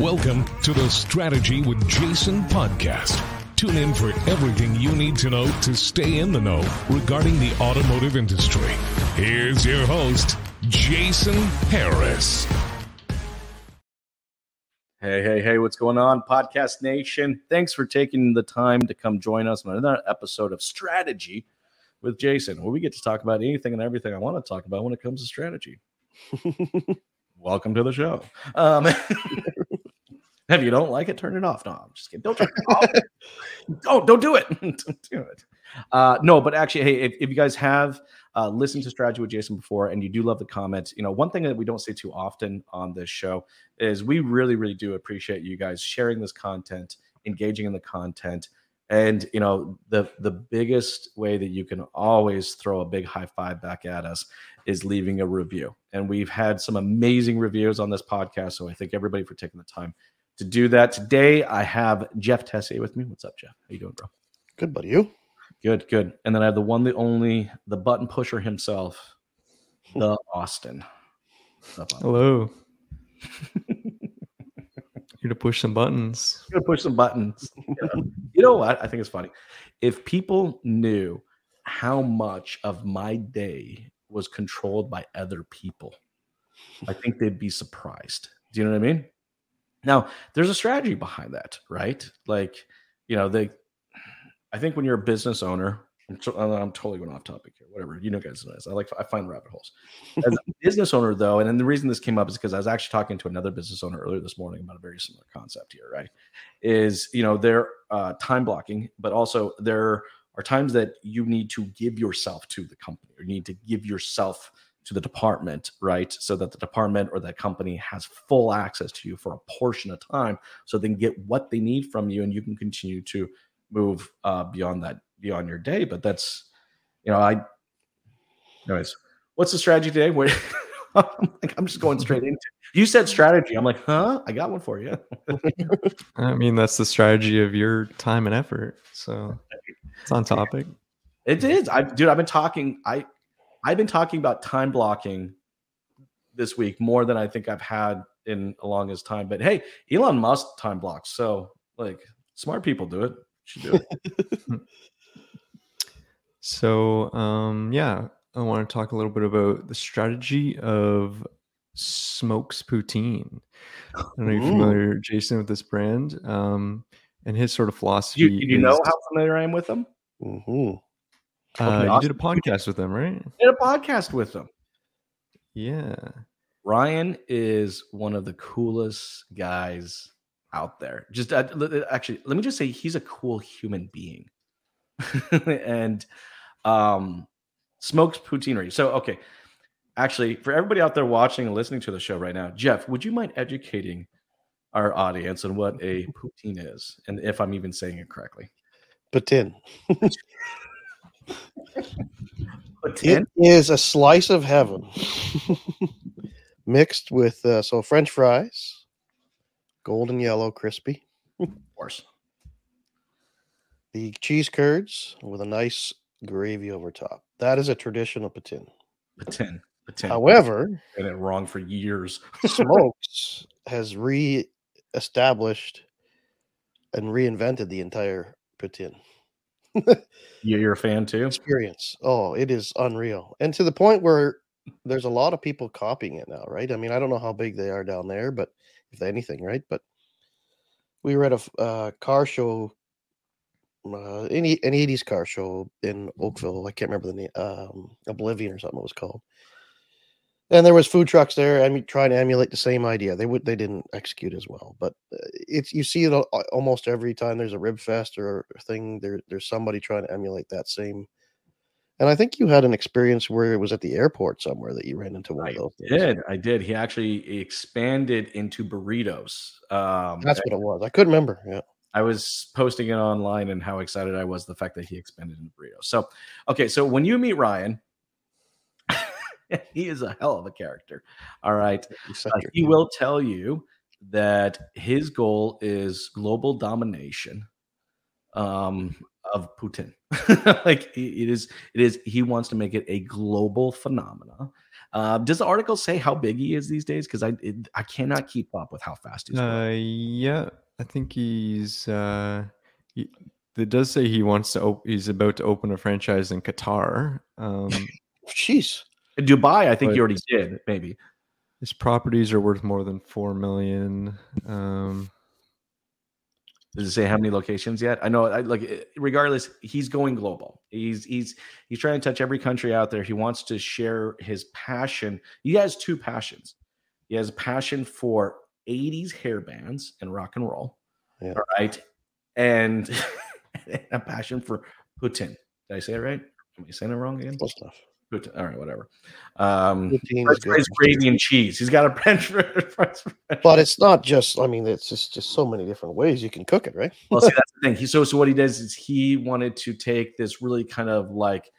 Welcome to the Strategy with Jason podcast. Tune in for everything you need to know to stay in the know regarding the automotive industry. Here's your host, Jason Harris. Hey, hey, hey, what's going on, Podcast Nation? Thanks for taking the time to come join us on another episode of Strategy with Jason, where we get to talk about anything and everything I want to talk about when it comes to strategy. Welcome to the show. Um, if you don't like it, turn it off. No, I'm just kidding. Don't turn it off. don't, don't do it. don't do it. Uh, no, but actually, hey, if, if you guys have uh, listened to Strategy with Jason before and you do love the comment, you know, one thing that we don't say too often on this show is we really, really do appreciate you guys sharing this content, engaging in the content. And you know, the the biggest way that you can always throw a big high five back at us is leaving a review. And we've had some amazing reviews on this podcast. So I thank everybody for taking the time to do that. Today I have Jeff Tessier with me. What's up, Jeff? How you doing, bro? Good, buddy. You? Good, good. And then I have the one, the only, the button pusher himself, the Austin. Up, Hello. Here to push some buttons. Here to push some buttons. you know what? I think it's funny. If people knew how much of my day was controlled by other people, I think they'd be surprised. Do you know what I mean? Now, there's a strategy behind that, right? Like, you know, they, I think when you're a business owner, I'm, to, I'm totally going off topic here. Whatever you know, guys. I like I find rabbit holes. As a business owner, though, and then the reason this came up is because I was actually talking to another business owner earlier this morning about a very similar concept here. Right? Is you know they're uh, time blocking, but also there are times that you need to give yourself to the company, or you need to give yourself to the department, right? So that the department or that company has full access to you for a portion of time, so they can get what they need from you, and you can continue to move uh, beyond that beyond your day. But that's, you know, I, anyways, what's the strategy today? Where I'm, like, I'm just going straight into. You said strategy. I'm like, huh? I got one for you. I mean, that's the strategy of your time and effort. So it's on topic. It is. I, dude, I've been talking. I, I've been talking about time blocking this week more than I think I've had in a longest time. But hey, Elon Musk time blocks. So like, smart people do it. Should do it. So, um, yeah, I want to talk a little bit about the strategy of Smokes Poutine. I don't know you're familiar, Jason, with this brand um, and his sort of philosophy. You, you is, know how familiar I am with them? Mm-hmm. Uh, you did a podcast with them, right? I did a podcast with them. Yeah. Ryan is one of the coolest guys out there. Just uh, actually, let me just say he's a cool human being. and um smokes Poutinerie. So okay. Actually, for everybody out there watching and listening to the show right now, Jeff, would you mind educating our audience on what a poutine is and if I'm even saying it correctly? Poutine. it is a slice of heaven mixed with uh, so French fries, golden yellow, crispy. of course. The cheese curds with a nice gravy over top. That is a traditional patin. Patin. Patin. However, and it wrong for years. Smokes has re-established and reinvented the entire patin. You're a fan too? Experience. Oh, it is unreal. And to the point where there's a lot of people copying it now, right? I mean, I don't know how big they are down there, but if anything, right? But we were at a uh, car show, uh, any an 80s car show in Oakville. I can't remember the name, um, Oblivion or something it was called and there was food trucks there. I mean, trying to emulate the same idea. They would they didn't execute as well, but uh, it's you see it almost every time there's a rib fest or thing. There there's somebody trying to emulate that same. And I think you had an experience where it was at the airport somewhere that you ran into one I of those. Did I did? He actually expanded into burritos. Um, That's what it was. I couldn't remember. Yeah. I was posting it online and how excited I was the fact that he expanded into burritos. So, okay, so when you meet Ryan, he is a hell of a character. All right. Uh, he will tell you that his goal is global domination um, of Putin. like it is, it is. He wants to make it a global phenomena. Uh, does the article say how big he is these days? Because I it, I cannot keep up with how fast he's. Uh, yeah, I think he's. Uh, he, it does say he wants to. Op- he's about to open a franchise in Qatar. Um, Jeez. In Dubai, I think but- he already did. Maybe. his properties are worth more than four million. Um, Does it say how many locations yet? I know. I, like, eh, regardless, he's going global. He's he's he's trying to touch every country out there. He wants to share his passion. He has two passions. He has a passion for '80s hair bands and rock and roll. Yeah. All right, and a passion for Putin. Did I say it right? Am I saying it wrong again? Close enough. All right, whatever. Um, French gravy, and cheese. He's got a French fries. But it's not just. I mean, it's just just so many different ways you can cook it, right? well, see, that's the thing. He so so what he does is he wanted to take this really kind of like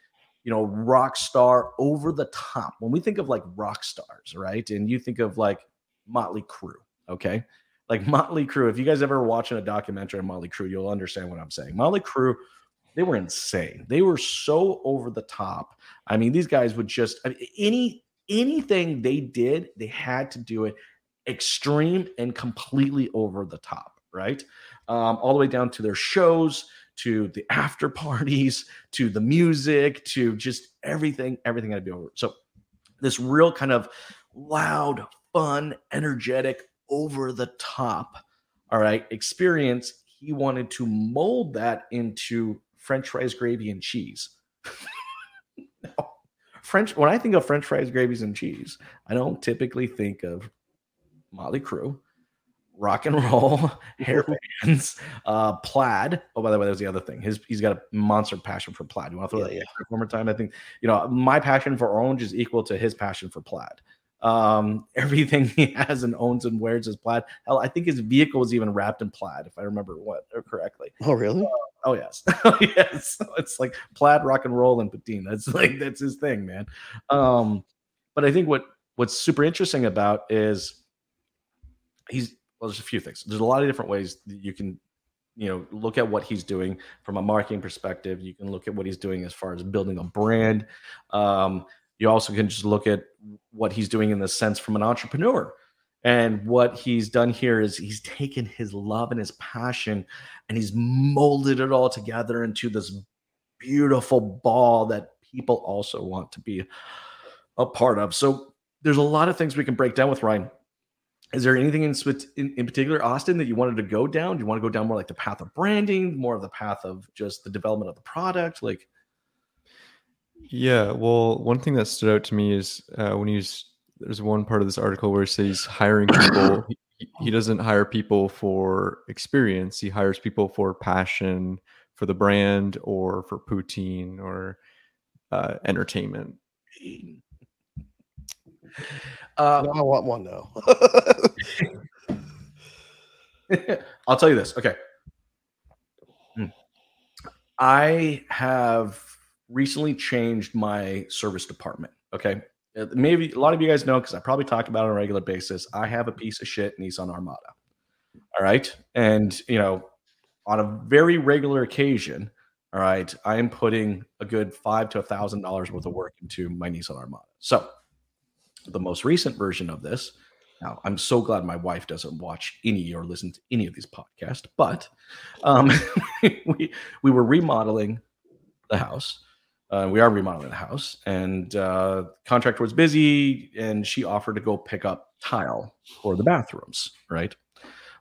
you know rock star over the top. When we think of like rock stars, right, and you think of like Motley Crue, okay, like Motley Crue. If you guys ever watching a documentary on Motley Crue, you'll understand what I'm saying. Motley Crue, they were insane. They were so over the top. I mean, these guys would just I mean, any anything they did, they had to do it extreme and completely over the top, right? Um, all the way down to their shows, to the after parties, to the music, to just everything. Everything had to be over. So this real kind of loud, fun, energetic, over the top, all right, experience. He wanted to mold that into French fries, gravy, and cheese. Now, French. When I think of French fries, gravies, and cheese, I don't typically think of Motley Crue, rock and roll, hair bands, uh, plaid. Oh, by the way, that was the other thing. His he's got a monster passion for plaid. You want to throw Yeah, that yeah. one more time? I think you know my passion for orange is equal to his passion for plaid. Um, everything he has and owns and wears is plaid. Hell, I think his vehicle was even wrapped in plaid, if I remember what correctly. Oh, really? Oh yes, oh yes. It's like plaid rock and roll and patine. That's like that's his thing, man. Um, but I think what what's super interesting about is he's well, there's a few things. There's a lot of different ways that you can, you know, look at what he's doing from a marketing perspective. You can look at what he's doing as far as building a brand. Um, you also can just look at what he's doing in the sense from an entrepreneur. And what he's done here is he's taken his love and his passion and he's molded it all together into this beautiful ball that people also want to be a part of. So there's a lot of things we can break down with Ryan. Is there anything in, in in particular, Austin, that you wanted to go down? Do you want to go down more like the path of branding, more of the path of just the development of the product? Like, Yeah, well, one thing that stood out to me is uh, when he's there's one part of this article where he says hiring people. he, he doesn't hire people for experience; he hires people for passion, for the brand, or for poutine or uh, entertainment. uh, No, I want one though I'll tell you this. Okay. Hmm. I have recently changed my service department. Okay. Uh, Maybe a lot of you guys know because I probably talk about it on a regular basis. I have a piece of shit Nissan Armada. All right. And, you know, on a very regular occasion, all right, I am putting a good five to a thousand dollars worth of work into my Nissan Armada. So the most recent version of this now, I'm so glad my wife doesn't watch any or listen to any of these podcasts, but um, we we were remodeling the house. Uh, we are remodeling the house, and uh, contractor was busy, and she offered to go pick up tile for the bathrooms. Right.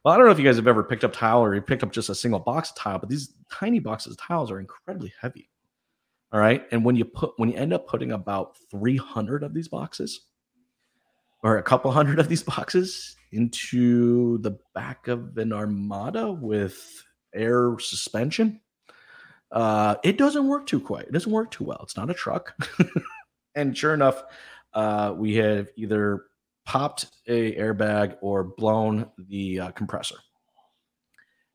Well, I don't know if you guys have ever picked up tile or you picked up just a single box of tile, but these tiny boxes of tiles are incredibly heavy. All right, and when you put when you end up putting about 300 of these boxes, or a couple hundred of these boxes into the back of an armada with air suspension uh it doesn't work too quite. It doesn't work too well. It's not a truck. And sure enough uh we have either popped a airbag or blown the uh, compressor.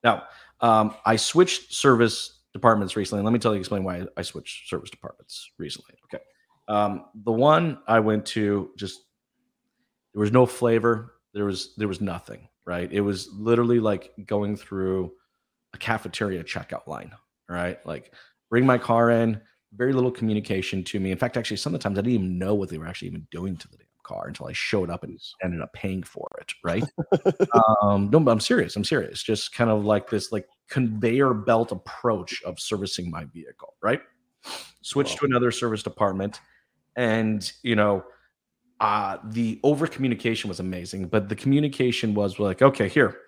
Now um i switched service departments recently. Let me tell you explain why i switched service departments recently. Okay. Um the one i went to just there was no flavor. There was there was nothing right? It was literally like going through a cafeteria checkout line right like bring my car in very little communication to me. In fact, actually, sometimes I didn't even know what they were actually even doing to the damn car until I showed up and ended up paying for it. Right? um, no, but I'm serious. I'm serious. Just kind of like this, like conveyor belt approach of servicing my vehicle. Right? Switch Wow. to another service department, and you know, uh, the over communication was amazing. But the communication was like, okay, here,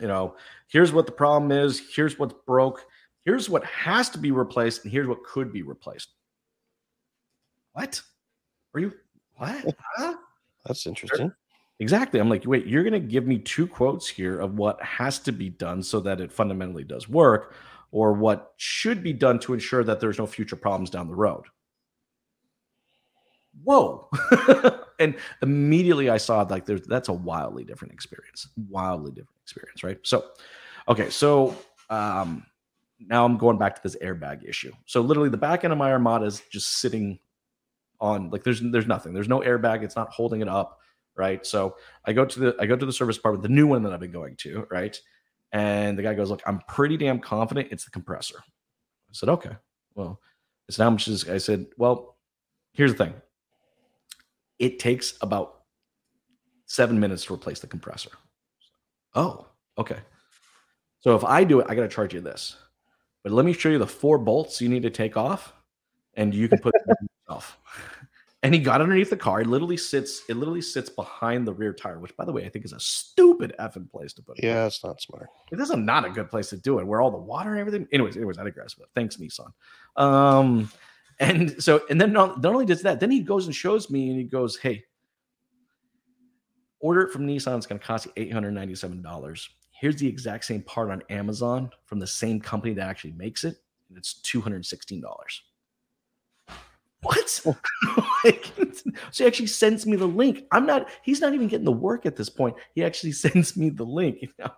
you know, here's what the problem is. Here's what's broke here's what has to be replaced and here's what could be replaced. What? Are you what Huh? That's interesting. exactly. I'm like wait you're going to give me two quotes here of what has to be done so that it fundamentally does work or what should be done to ensure that there's no future problems down the road. Whoa. And immediately i saw like there's that's a wildly different experience. Wildly different experience right? So okay so um now i'm going back to this airbag issue. So literally the back end of my armada is just sitting on like there's there's nothing. There's no airbag. It's not holding it up right? So i go to the i go to the service department the new one that i've been going to right? And the guy goes look i'm pretty damn confident it's the compressor. I said okay well it's how much is i said well here's the thing. It takes about seven minutes to replace the compressor. Oh okay. So if i do it i got to charge you this but let me show you the four bolts you need to take off and you can put yourself. And he got underneath the car. It literally sits it literally sits behind the rear tire which by the way i think is a stupid effing place to put it. Yeah, it's not smart. it is a not a good place to do it where all the water and everything anyways anyways i digress but thanks nissan. Um and so and then not, not only does that then he goes and shows me and he goes hey order it from nissan. It's going to cost you $897 here's the exact same part on amazon from the same company that actually makes it and it's $216 what Like, so he actually sends me the link i'm not he's not even getting the work at this point he actually sends me the link now,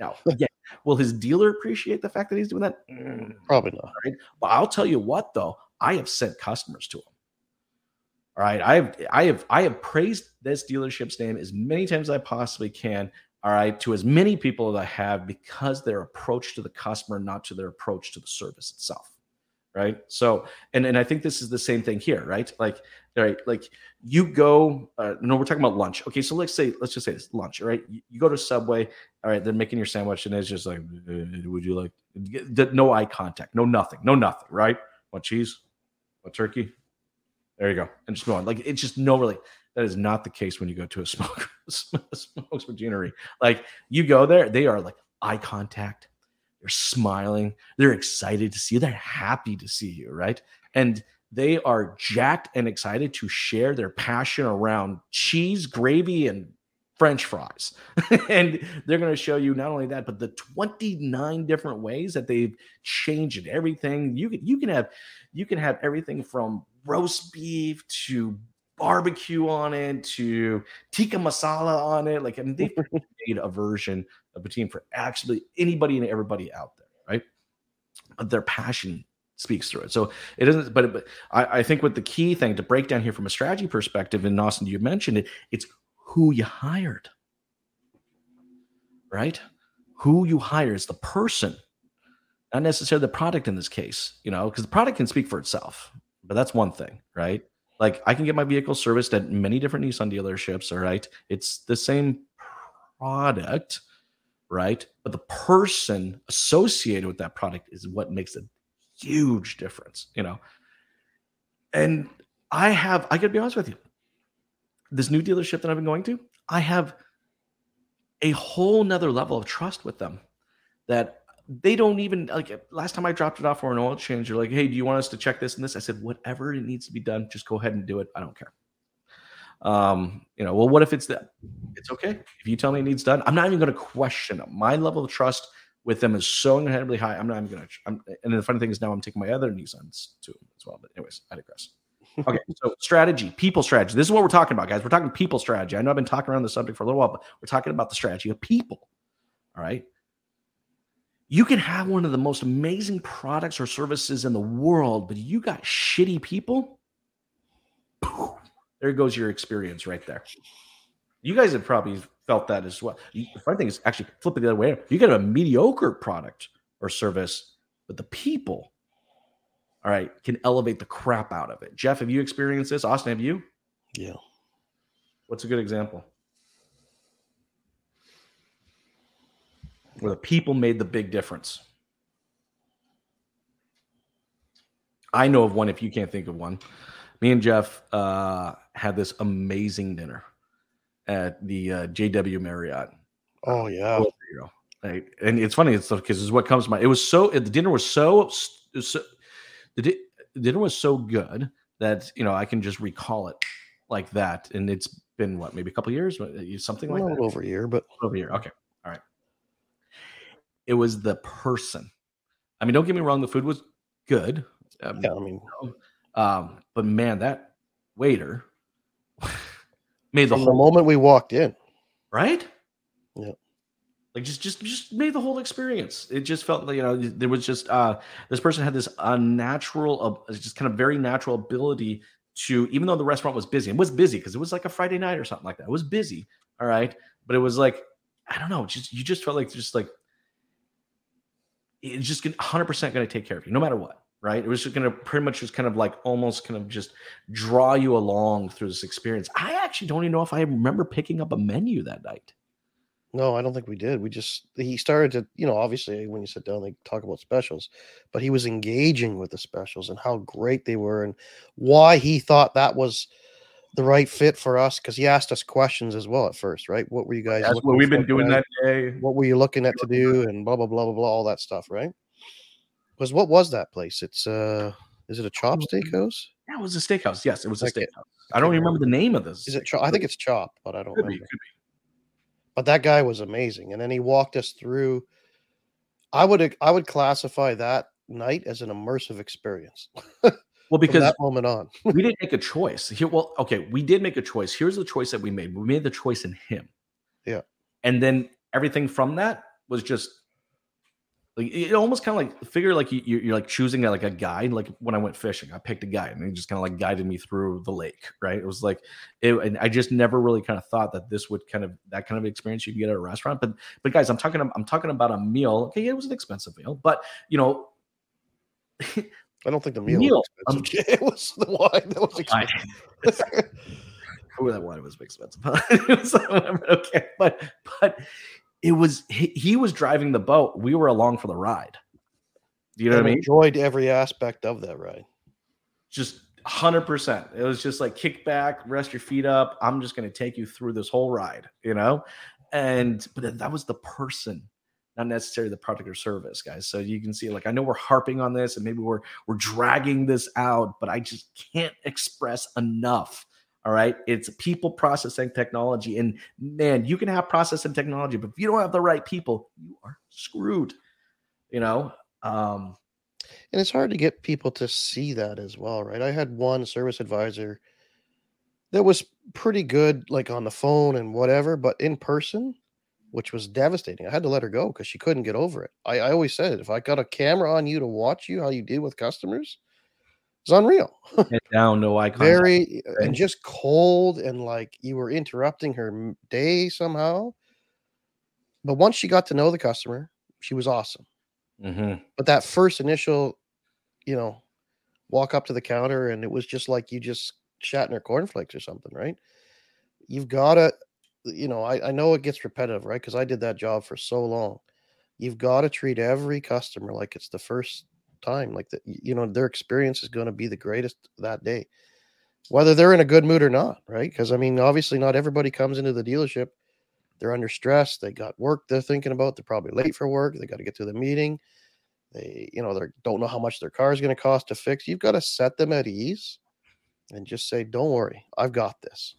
now again will his dealer appreciate the fact that he's doing that Mm, Probably not. Right? but I'll tell you what, though, I have sent customers to him. All right, I have, I have, I have praised this dealership's name as many times as I possibly can. All right, to as many people as I have because their approach to the customer, not to their approach to the service itself. Right. So, and and I think this is the same thing here, right? Like, all right, like you go. Uh, no, we're talking about lunch. Okay, so let's say, let's just say it's lunch. All right, you, you go to Subway. All right, they're making your sandwich, and it's just like, "Uh, would you like? No eye contact, no nothing, no nothing. Right? What cheese? What turkey? There you go, and just go on. Like it's just no really. That is not the case when you go to a smoke smokes machinery. Like you go there, they are like eye contact. They're smiling. They're excited to see you. They're happy to see you, right? And they are jacked and excited to share their passion around cheese, gravy, and French fries. and they're going to show you not only that, but the 29 different ways that they've changed. Everything you can you can have you can have everything from roast beef to barbecue on it to tikka masala on it. Like I mean, they've made a version of poutine for actually anybody and everybody out there, right? But their passion speaks through it. So it isn't, but, but I, I think what the key thing to break down here from a strategy perspective, and Austin, you mentioned it, it's who you hired, right? Who you hire is the person, not necessarily the product in this case, you know, because the product can speak for itself, but that's one thing, right? Like I can get my vehicle serviced at many different Nissan dealerships, all right? It's the same product, right? But the person associated with that product is what makes a huge difference, you know. And I have, I gotta be honest with you, this new dealership that I've been going to, I have a whole nother level of trust with them that they don't even like last time I dropped it off for an oil change, they're like, hey, do you want us to check this and this? I said, whatever it needs to be done, just go ahead and do it. I don't care. Um, you know, well, what if it's that? It's okay. If you tell me it needs done, I'm not even going to question them. My level of trust with them is so incredibly high. I'm not even going to. And the funny thing is now I'm taking my other Nissans to them as well. But anyways, I digress. Okay, so strategy, people strategy. This is what we're talking about, guys. We're talking people strategy. I know I've been talking around the subject for a little while, but we're talking about the strategy of people. All right. You can have one of the most amazing products or services in the world, but you got shitty people. Poof, there goes your experience right there. You guys have probably felt that as well. The funny thing is actually flip it the other way. You get a mediocre product or service, but the people all right, can elevate the crap out of it. Jeff, have you experienced this? Austin, have you? Yeah. What's a good example? Where the people made the big difference. I know of one if you can't think of one. Me and Jeff uh, had this amazing dinner at the uh, JW Marriott. Oh yeah. And it's funny, it's because is what comes to mind. It was so the dinner was so, so the, di- dinner was so good that you know I can just recall it like that. And it's been what maybe a couple years, something like Not that. over a year, but over here. Okay. It was the person. I mean, don't get me wrong, the food was good. Um, yeah, I mean, um, but man, that waiter made the from the whole moment we walked in, right. Yeah. Like just, just, just made the whole experience. It just felt like you know there was just uh this person had this unnatural, uh, just kind of very natural ability to, even though the restaurant was busy, and was busy because it was like a Friday night or something like that. It was busy, all right, but it was like I don't know, just you just felt like just like it's just 100 percent going to take care of you, no matter what, right? It was just going to pretty much just kind of like almost kind of just draw you along through this experience. I actually don't even know if I remember picking up a menu that night. no, I don't think we did. We just he started to, you know, obviously eh, when you sit down, they talk about specials, but he was engaging with the specials and how great they were and why he thought that was the right fit for us because he asked us questions as well at first, right? What were you guys? That's what we've been doing tonight? that day. What were you looking at to do and blah blah blah blah blah all that stuff, right? Because what was that place? It's uh, is it a chop steakhouse? Yeah, it was a steakhouse. Yes, it was a steakhouse. I don't even remember the name of this. Is it? Chop? I think it's chop, but I don't could be, remember. be. but that guy was amazing and then he walked us through i would i would classify that night as an immersive experience Well, because that moment on we didn't make a choice. Here, well, okay, we did make a choice. Here's the choice that we made. We made the choice in him. Yeah. And then everything from that was just like it almost kind of like figure like you, you're like choosing like a guide. Like when I went fishing, I picked a guide and he just kind of like guided me through the lake. Right. It was like it, and I just never really kind of thought that this would kind of that kind of experience you could get at a restaurant. But but guys, I'm talking I'm talking about a meal. Okay, it was an expensive meal, but you know, i don't think the meal, Meal, was um, expensive. it was the wine that was expensive Oh, that wine was expensive. Was- okay, but but it was he, he was driving the boat. We were along for the ride. Do you know And what I mean? enjoyed every aspect of that ride Just hundred percent. It was just like kick back, rest your feet up. I'm just going to take you through this whole ride. You know, and but that was the person, not necessarily the product or service, guys. So you can see, like, I know we're harping on this, and maybe we're we're dragging this out, but I just can't express enough. All right. It's people processing technology. And man, you can have processing technology, but if you don't have the right people, you are screwed. You know? Um, and it's hard to get people to see that as well right i had one service advisor that was pretty good like on the phone and whatever but in person which was devastating i had to let her go because she couldn't get over it I, I always said if i got a camera on you to watch you how you deal with customers it's unreal head down, no eye contact. very and just cold and like you were interrupting her day somehow but once she got to know the customer she was awesome Mhm. but that first initial, you know, walk up to the counter and it was just like you just shat in her cornflakes or something, right? You've got to, you know, I, I know it gets repetitive, right? Because I did that job for so long. You've got to treat every customer like it's the first time, like that, you know, their experience is going to be the greatest that day, whether they're in a good mood or not, right? Because I mean, obviously, not everybody comes into the dealership they're under stress they got work they're thinking about they're probably late for work they got to get to the meeting they you know they don't know how much their car is going to cost to fix you've got to set them at ease and just say don't worry i've got this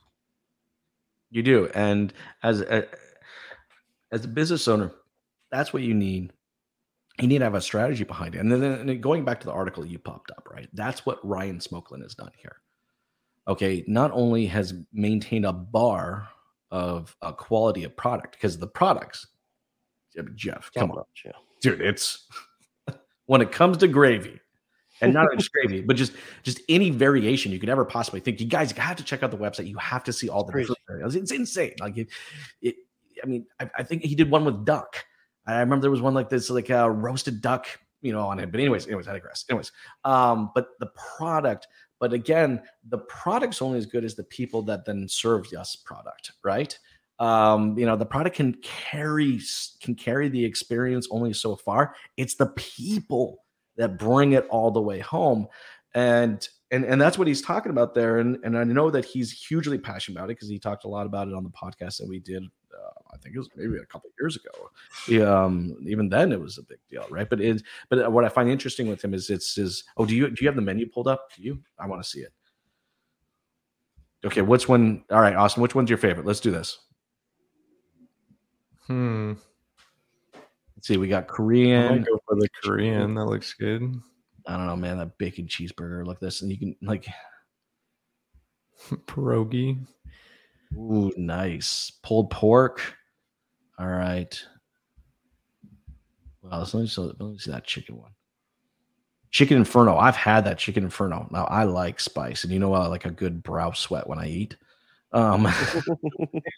You do. And as a, as a business owner, that's what you need. You need to have a strategy behind it. And then, and then going back to the article you popped up, right? That's what Ryan Smolkin has done here. Okay, not only has maintained a bar of a quality of product because the products, Jeff, come Top on, yeah dude, it's when it comes to gravy, and not just gravy, but just just any variation you could ever possibly think. You guys have to check out the website. You have to see all the different variants. It's insane. Like it, it I mean, I, I think he did one with duck. I remember there was one like this, like a roasted duck you know, on it. But anyways, anyways, I digress. Anyways, um, but the product, but again, the product's only as good as the people that then serve us product, right? Um, you know, the product can carry can carry the experience only so far. It's the people that bring it all the way home. And and and that's what he's talking about there. And and I know that he's hugely passionate about it because he talked a lot about it on the podcast that we did I think it was maybe a couple years ago. Um, even then, it was a big deal, right? But it, but what I find interesting with him is it's his. Oh, do you do you have the menu pulled up? Do you? I want to see it. Okay, which one? All right, Austin. Which one's your favorite? Let's do this. Hmm. Let's see. We got Korean. go for the Korean. That looks good. I don't know, man. That bacon cheeseburger. Look this, and you can like pierogi. Ooh, nice pulled pork. All right. Well, let me, see, let me see that chicken one. Chicken Inferno. I've had that chicken Inferno. Now I like spice, and you know I like a good brow sweat when I eat. Um,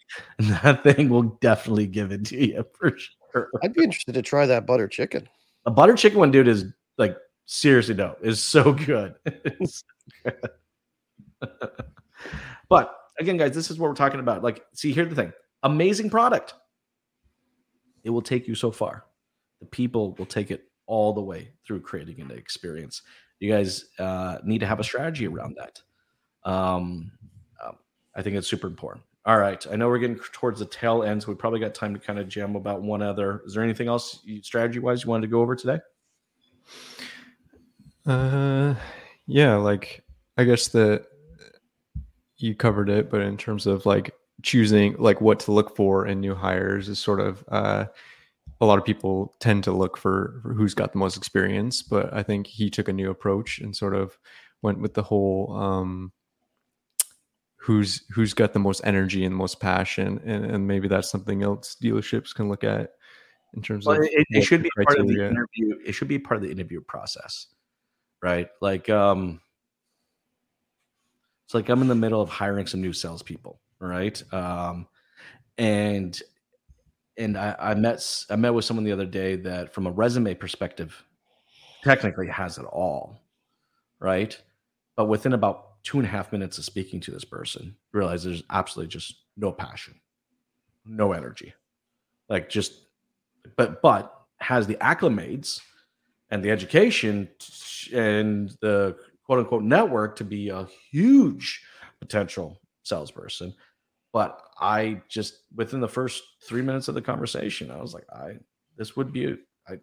that thing will definitely give it to you for sure. I'd be interested to try that butter chicken. A butter chicken one, dude, is like seriously dope. Is so good. good. but again, guys, this is what we're talking about. Like, see, here's the thing: amazing product it will take you so far. The people will take it all the way through creating an experience. You guys uh, need to have a strategy around that. Um, um, I think it's super important. All right. I know we're getting towards the tail end, so we probably got time to kind of jam about one other. Is there anything else strategy wise you wanted to go over today? Uh, yeah, like I guess that you covered it, but in terms of like choosing like what to look for in new hires is sort of uh, a lot of people tend to look for, for, who's got the most experience but i think he took a new approach and sort of went with the whole um, who's who's got the most energy and the most passion and, and maybe that's something else dealerships can look at in terms well, of it, it should be part of the interview it should be part of the interview process right like um it's like i'm in the middle of hiring some new salespeople right? Um, and and I, I met I met with someone the other day that, from a resume perspective, technically has it all, right? But within about two and a half minutes of speaking to this person, realize there's absolutely just no passion, no energy, like just, but but has the acclimates and the education and the quote unquote network to be a huge potential salesperson but I just within the first three minutes of the conversation, I was like, I this would be a, I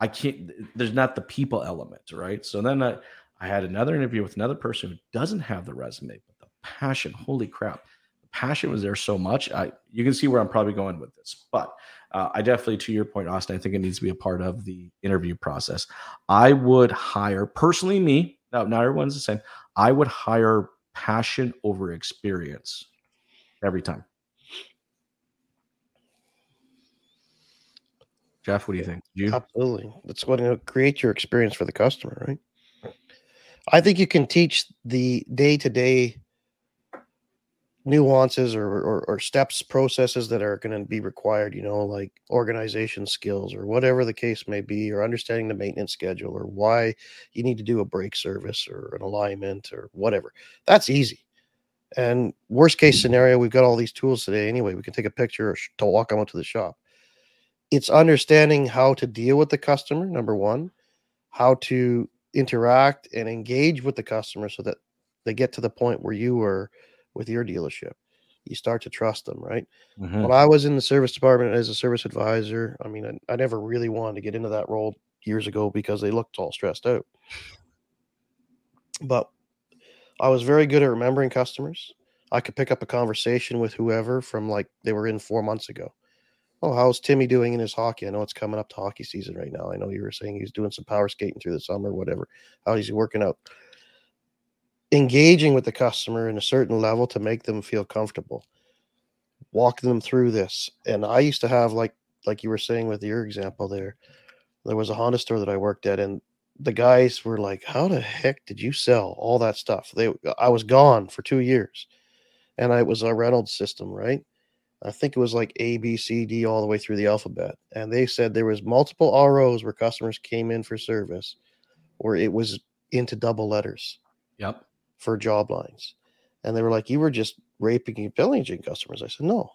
I can't there's not the people element, right? So then I, I had another interview with another person who doesn't have the resume, but the passion, holy crap. The passion was there so much. I you can see where I'm probably going with this. But uh, I definitely, to your point, Austin, I think it needs to be a part of the interview process. I would hire personally me. Now, not everyone's the same. I would hire passion over experience every time. Jeff, what do you think? You absolutely. That's what to create your experience for the customer, right? I think you can teach the day to day nuances or, or, or, steps, processes that are going to be required, you know, like organization skills or whatever the case may be, or understanding the maintenance schedule or why you need to do a brake service or an alignment or whatever. That's easy. And worst case scenario, we've got all these tools today anyway. We can take a picture to walk them out to the shop. It's understanding how to deal with the customer, number one, how to interact and engage with the customer so that they get to the point where you were with your dealership. You start to trust them, right? Mm-hmm. When I was in the service department as a service advisor, I mean, I, I never really wanted to get into that role years ago because they looked all stressed out. But I was very good at remembering customers. I could pick up a conversation with whoever from like they were in four months ago. Oh, how's Timmy doing in his hockey? I know it's coming up to hockey season right now. I know you were saying he's doing some power skating through the summer, whatever. How is he working out? Engaging with the customer in a certain level to make them feel comfortable. Walk them through this. And I used to have like like you were saying with your example there, there was a Honda store that I worked at, and the guys were like, "How the heck did you sell all that stuff?" They, I was gone for two years, and I was a Reynolds system, right? I think it was like A, B, C, D, all the way through the alphabet. And they said there was multiple ROs where customers came in for service where it was into double letters Yep. for job lines. And they were like, You were just raping and pillaging customers. I said, No.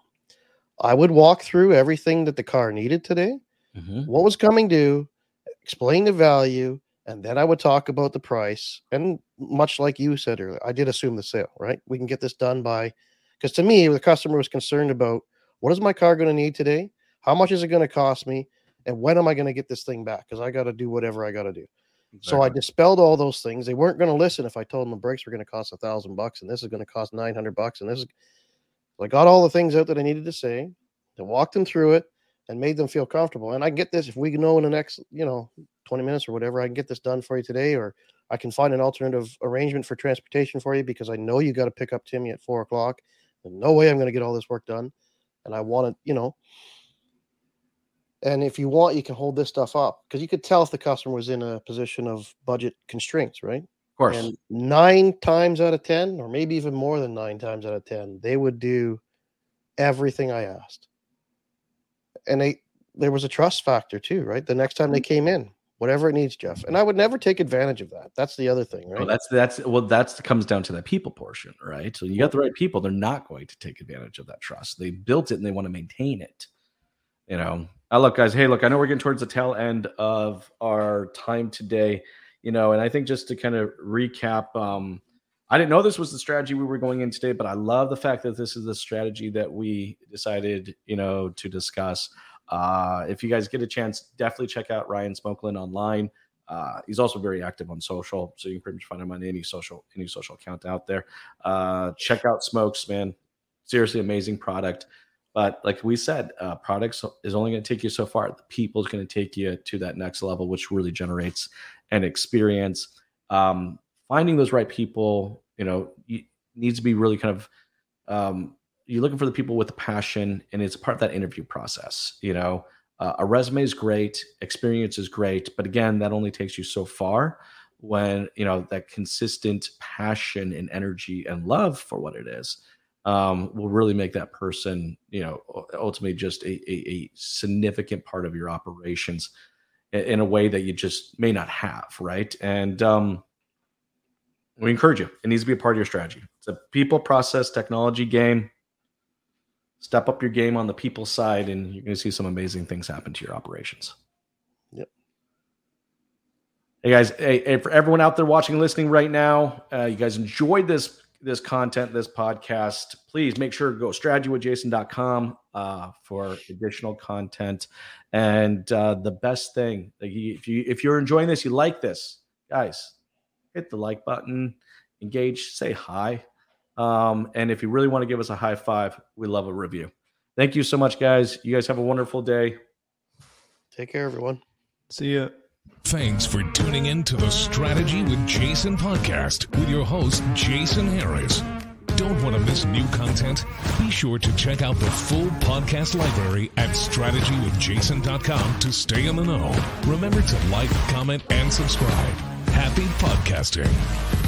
I would walk through everything that the car needed today, Mhm. what was coming due, explain the value, and then I would talk about the price. And much like you said earlier, I did assume the sale, right? We can get this done by because to me, the customer was concerned about what is my car going to need today? How much is it going to cost me? And when am I going to get this thing back? Because I got to do whatever I got to do. So I dispelled all those things. They weren't going to listen if I told them the brakes were going to cost a thousand bucks and this is going to cost 900 bucks. And this is, I got all the things out that I needed to say and walked them through it and made them feel comfortable. And I can get this if we know in the next, you know, 20 minutes or whatever, I can get this done for you today, or I can find an alternative arrangement for transportation for you because I know you got to pick up Timmy at four o'clock. There's no way I'm going to get all this work done. And I want to, you know, and if you want, you can hold this stuff up because you could tell if the customer was in a position of budget constraints, right? Of course. And nine times out of 10, or maybe even more than nine times out of 10, they would do everything I asked. And they, there was a trust factor too, right? The next time they mm-hmm. came in, whatever it needs, Jeff. And I would never take advantage of that. That's the other thing, right? Well, that's that's well, that's comes down to that people portion, right? So you got the right people; they're not going to take advantage of that trust. They built it and they want to maintain it. You know, I look, guys. Hey, look, I know we're getting towards the tail end of our time today. You know, and I think just to kind of recap, um, I didn't know this was the strategy we were going in today, but I love the fact that this is the strategy that we decided, you know, to discuss. Uh, if you guys get a chance, definitely check out Ryan Smolkin online. Uh, he's also very active on social, so you can pretty much find him on any social any social account out there. Uh, check out Smokes, man. Seriously, amazing product. But like we said, uh, products is only going to take you so far. The people is going to take you to that next level, which really generates an experience. Um, finding those right people, you know, needs to be really kind of um, you're looking for the people with the passion, and it's part of that interview process. You know, uh, a resume is great, experience is great, but again, that only takes you so far. When you know that consistent passion and energy and love for what it is um, will really make that person, you know, ultimately just a, a, a significant part of your operations in, in a way that you just may not have, right? And um, we encourage you. It needs to be a part of your strategy. It's a people, process, technology game. Step up your game on the people side, and you're going to see some amazing things happen to your operations. Yep. Hey guys, hey, hey, for everyone out there watching and listening right now, uh, you guys enjoyed this this content, this podcast. Please make sure to go strategywithjason.com uh, for additional content. And uh, the best thing, like if you if you're enjoying this, you like this, guys, hit the like button, engage, say hi. Um, and if you really want to give us a high five, we love a review. Thank you so much, guys. You guys have a wonderful day. Take care, everyone. See ya. Thanks for tuning in to the Strategy with Jason podcast with your host, Jason Harris. Don't want to miss new content? Be sure to check out the full podcast library at strategywithjason.com to stay in the know. Remember to like, comment, and subscribe. Happy podcasting.